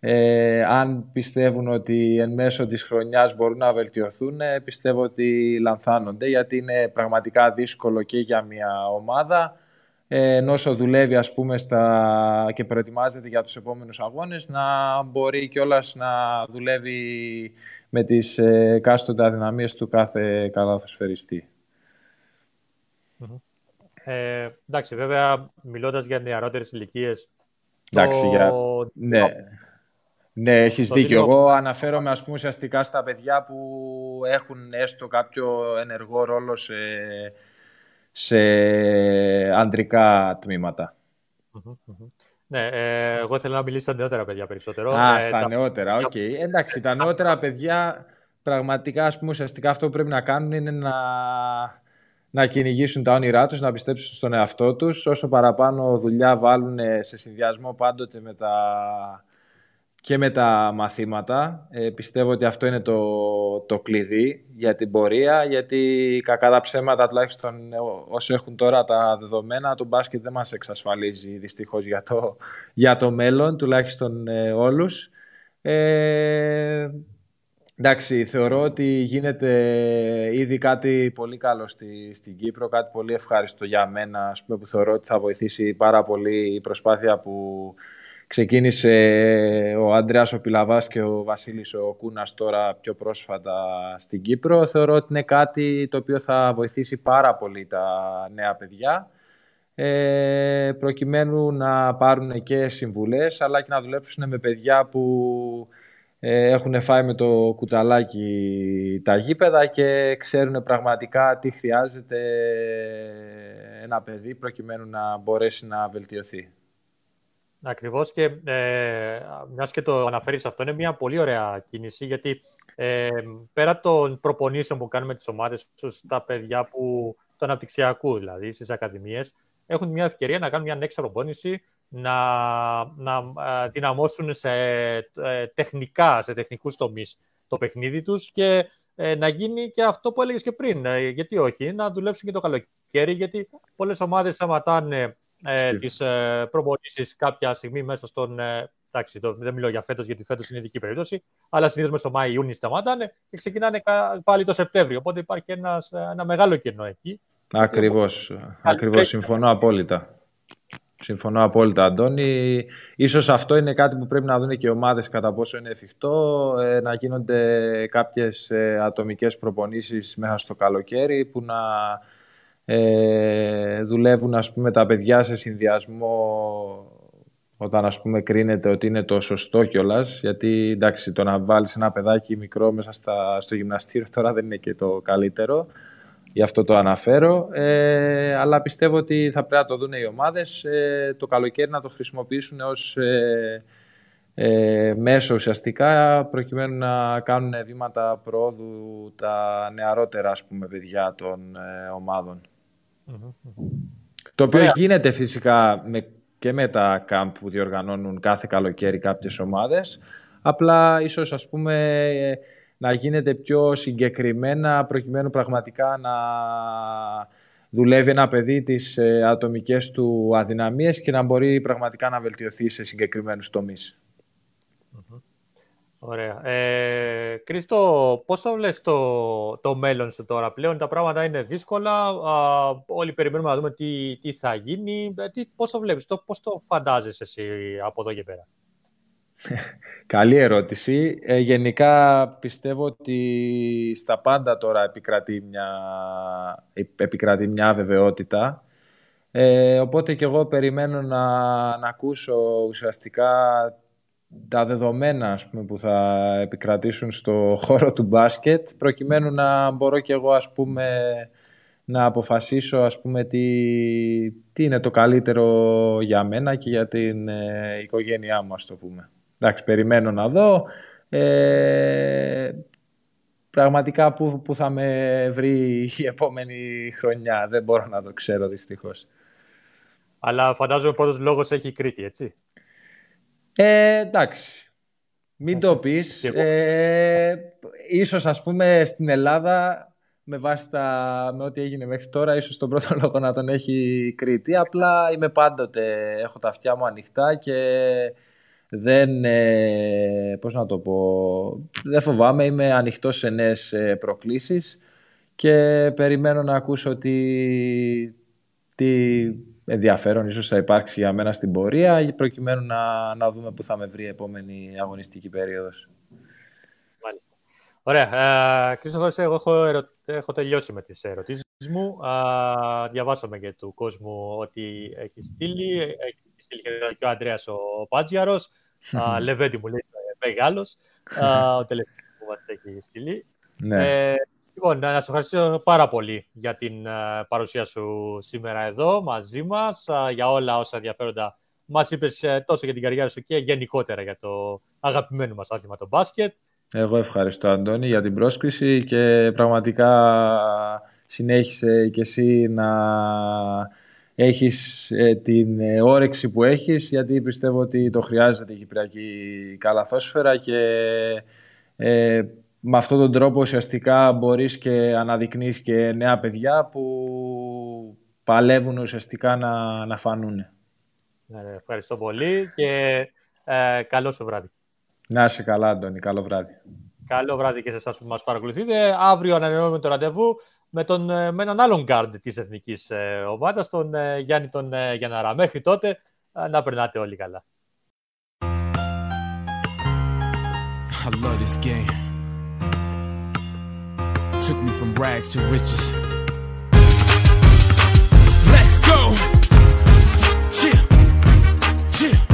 ε, αν πιστεύουν ότι εν μέσω της χρονιάς μπορούν να βελτιωθούν πιστεύω ότι λανθάνονται γιατί είναι πραγματικά δύσκολο και για μια ομάδα ενώ όσο δουλεύει ας πούμε στα... και προετοιμάζεται για τους επόμενους αγώνες να μπορεί κιόλας να δουλεύει με τις ε, κάστοτε αδυναμίες του κάθε καλαθοσφαιριστή. Ε, εντάξει, βέβαια, μιλώντας για νεαρότερες ηλικίες. Εντάξει, το... για... Ναι. Ναι, έχεις Το δίκιο. δίνω- Εγώ αναφέρομαι ας πούμε ουσιαστικά στα παιδιά που έχουν έστω κάποιο ενεργό ρόλο σε, σε αντρικά τμήματα. Μμμ, μμμ. Ναι, ε, εγώ ήθελα να μιλήσω στα νεότερα παιδιά περισσότερο. Α, Ε, στα τα- νεότερα, οκ. Εντάξει, τα νεότερα παιδιά πραγματικά ας πούμε ουσιαστικά αυτό που πρέπει να κάνουν είναι να, να κυνηγήσουν τα όνειρά τους, να πιστέψουν στον εαυτό τους. Όσο παραπάνω δουλειά βάλουν σε συνδυασμό πάντοτε με τα, και με τα μαθήματα. Ε, πιστεύω ότι αυτό είναι το, το κλειδί για την πορεία, γιατί κακά τα ψέματα, τουλάχιστον ε, ό- όσοι έχουν τώρα τα δεδομένα, το μπάσκετ δεν μας εξασφαλίζει δυστυχώς για το, για το μέλλον, τουλάχιστον ε, όλους. Ε, εντάξει, θεωρώ ότι γίνεται ήδη κάτι πολύ καλό στη, στην Κύπρο, κάτι πολύ ευχάριστο για μένα, ας πούμε, που θεωρώ ότι θα βοηθήσει πάρα πολύ η προσπάθεια που ξεκίνησε ο Αντρέας ο Πιλαβάς και ο Βασίλης ο Κούνας τώρα πιο πρόσφατα στην Κύπρο. Θεωρώ ότι είναι κάτι το οποίο θα βοηθήσει πάρα πολύ τα νέα παιδιά ε, προκειμένου να πάρουν και συμβουλές αλλά και να δουλέψουν με παιδιά που ε, έχουν φάει με το κουταλάκι τα γήπεδα και ξέρουν πραγματικά τι χρειάζεται ένα παιδί προκειμένου να μπορέσει να βελτιωθεί. Ακριβώς και ε, μιας και το αναφέρεις αυτό, είναι μια πολύ ωραία κίνηση γιατί ε, πέρα των προπονήσεων που κάνουμε τις ομάδες, ίσως τα παιδιά που, του αναπτυξιακούς δηλαδή στις ακαδημίες, έχουν μια ευκαιρία να κάνουν μια next προπόνηση, να, να ε, δυναμώσουν σε ε, τεχνικά, σε τεχνικούς τομείς το παιχνίδι τους και ε, να γίνει και αυτό που έλεγες και πριν. Ε, γιατί όχι, να δουλέψουν και το καλοκαίρι, γιατί πολλές ομάδες σταματάνε ε, Στeve. τις ε, προπονήσεις κάποια στιγμή μέσα στον... Ε, εντάξει, το, δεν μιλώ για φέτος, γιατί φέτος είναι ειδική περίπτωση, αλλά συνήθως μέσα στο Μάη-Ιούνι σταματάνε και ξεκινάνε κα- πάλι το Σεπτέμβριο. Οπότε υπάρχει ένας, ε, ένα μεγάλο κενό εκεί. Ακριβώς, ακριβώς, συμφωνώ απόλυτα. Συμφωνώ απόλυτα, Αντώνη. Ίσως αυτό είναι κάτι που πρέπει να δουν και οι ομάδες κατά πόσο είναι εφικτό, ε, να γίνονται κάποιες ε, ατομικές προπονήσεις μέσα στο καλοκαίρι που να ε, δουλεύουν ας πούμε, τα παιδιά σε συνδυασμό όταν ας πούμε κρίνεται ότι είναι το σωστό κιόλας. γιατί εντάξει το να βάλεις ένα παιδάκι μικρό μέσα στα, στο γυμναστήριο τώρα δεν είναι και το καλύτερο γι' αυτό το αναφέρω ε, αλλά πιστεύω ότι θα πρέπει να το δουν οι ομάδες ε, το καλοκαίρι να το χρησιμοποιήσουν ως ε, ε, μέσο ουσιαστικά προκειμένου να κάνουν βήματα προόδου τα νεαρότερα ας πούμε παιδιά των ε, ομάδων. Το οποίο Ωραία. γίνεται φυσικά με, και με τα κάμπ που διοργανώνουν κάθε καλοκαίρι κάποιες ομάδες. Απλά ίσως ας πούμε ε, να γίνεται πιο συγκεκριμένα προκειμένου πραγματικά να δουλεύει ένα παιδί τις ε, ατομικές του αδυναμίες και να μπορεί πραγματικά να βελτιωθεί σε συγκεκριμένους τομείς. Ωραία. Ε, Κρίστο, πώς το βλέπεις το, το μέλλον σου τώρα πλέον; Τα πράγματα είναι δύσκολα. Α, όλοι περιμένουμε να δούμε τι, τι θα γίνει. Ε, Τι, πώς το βλέπεις, το, πώς το φαντάζεσαι εσύ από εδώ και πέρα; Καλή ερώτηση. Ε, γενικά πιστεύω ότι στα πάντα τώρα επικρατεί μια, επικρατεί μια αβεβαιότητα. Ε, οπότε και εγώ περιμένω να, να ακούσω ουσιαστικά τα δεδομένα ας πούμε, που θα επικρατήσουν στο χώρο του μπάσκετ προκειμένου να μπορώ και εγώ ας πούμε να αποφασίσω ας πούμε τι, τι είναι το καλύτερο για μένα και για την ε, οικογένειά μου ας το πούμε. Εντάξει, περιμένω να δω. Ε, πραγματικά που, που θα με βρει η επόμενη χρονιά. Δεν μπορώ να το ξέρω δυστυχώς. Αλλά φαντάζομαι πρώτος λόγος έχει η Κρήτη, έτσι. Ε, εντάξει. Μην το πεις. Και εγώ. Ε, ίσως ας πούμε στην Ελλάδα με βάση τα, με ό,τι έγινε μέχρι τώρα ίσως τον πρώτο λόγο να τον έχει η Κρήτη. Απλά είμαι πάντοτε, έχω τα αυτιά μου ανοιχτά και δεν, ε, πώς να το πω, δεν φοβάμαι, είμαι ανοιχτός σε νέες ε, προκλήσεις και περιμένω να ακούσω τι, τι ενδιαφέρον ίσως θα υπάρξει για μένα στην πορεία προκειμένου να, να δούμε που θα με βρει η επόμενη αγωνιστική περίοδος. Μάλιστα. Ωραία. Ε, Κρίστοφερ, εγώ έχω, ερω... έχω τελειώσει με τις ερωτήσεις μου. Α, διαβάσαμε και του κόσμου ότι έχει στείλει. Έχει στείλει και ο Ανδρέας ο Πάτζιαρος. Α, Λεβέντη μου λέει μεγάλος, α, ο τελευταίος που μας έχει στείλει. Ναι. Ε, λοιπόν, να σε ευχαριστήσω πάρα πολύ για την α, παρουσία σου σήμερα εδώ μαζί μας, α, για όλα όσα ενδιαφέροντα μας είπες ε, τόσο για την καριέρα σου και γενικότερα για το αγαπημένο μας άθλημα το μπάσκετ. Εγώ ευχαριστώ Αντώνη για την πρόσκληση και πραγματικά συνέχισε και εσύ να έχεις ε, την ε, όρεξη που έχεις γιατί πιστεύω ότι το χρειάζεται η Κυπριακή καλαθόσφαιρα και ε, με αυτόν τον τρόπο ουσιαστικά μπορείς και αναδεικνύεις και νέα παιδιά που παλεύουν ουσιαστικά να, να φανούν. Ναι, ναι, ευχαριστώ πολύ και ε, καλό σου βράδυ. Να είσαι καλά Αντώνη, καλό βράδυ. Καλό βράδυ και σε εσάς που μας παρακολουθείτε. Αύριο ανανεώνουμε το ραντεβού με, τον, ε, με έναν άλλον γκάρντ της εθνικής ε, ομάδας, τον ε, Γιάννη τον ε, Γιανναρά. Μέχρι τότε ε, να περνάτε όλοι καλά. I love this game. took me from rags to riches. Let's go! Chill, chill.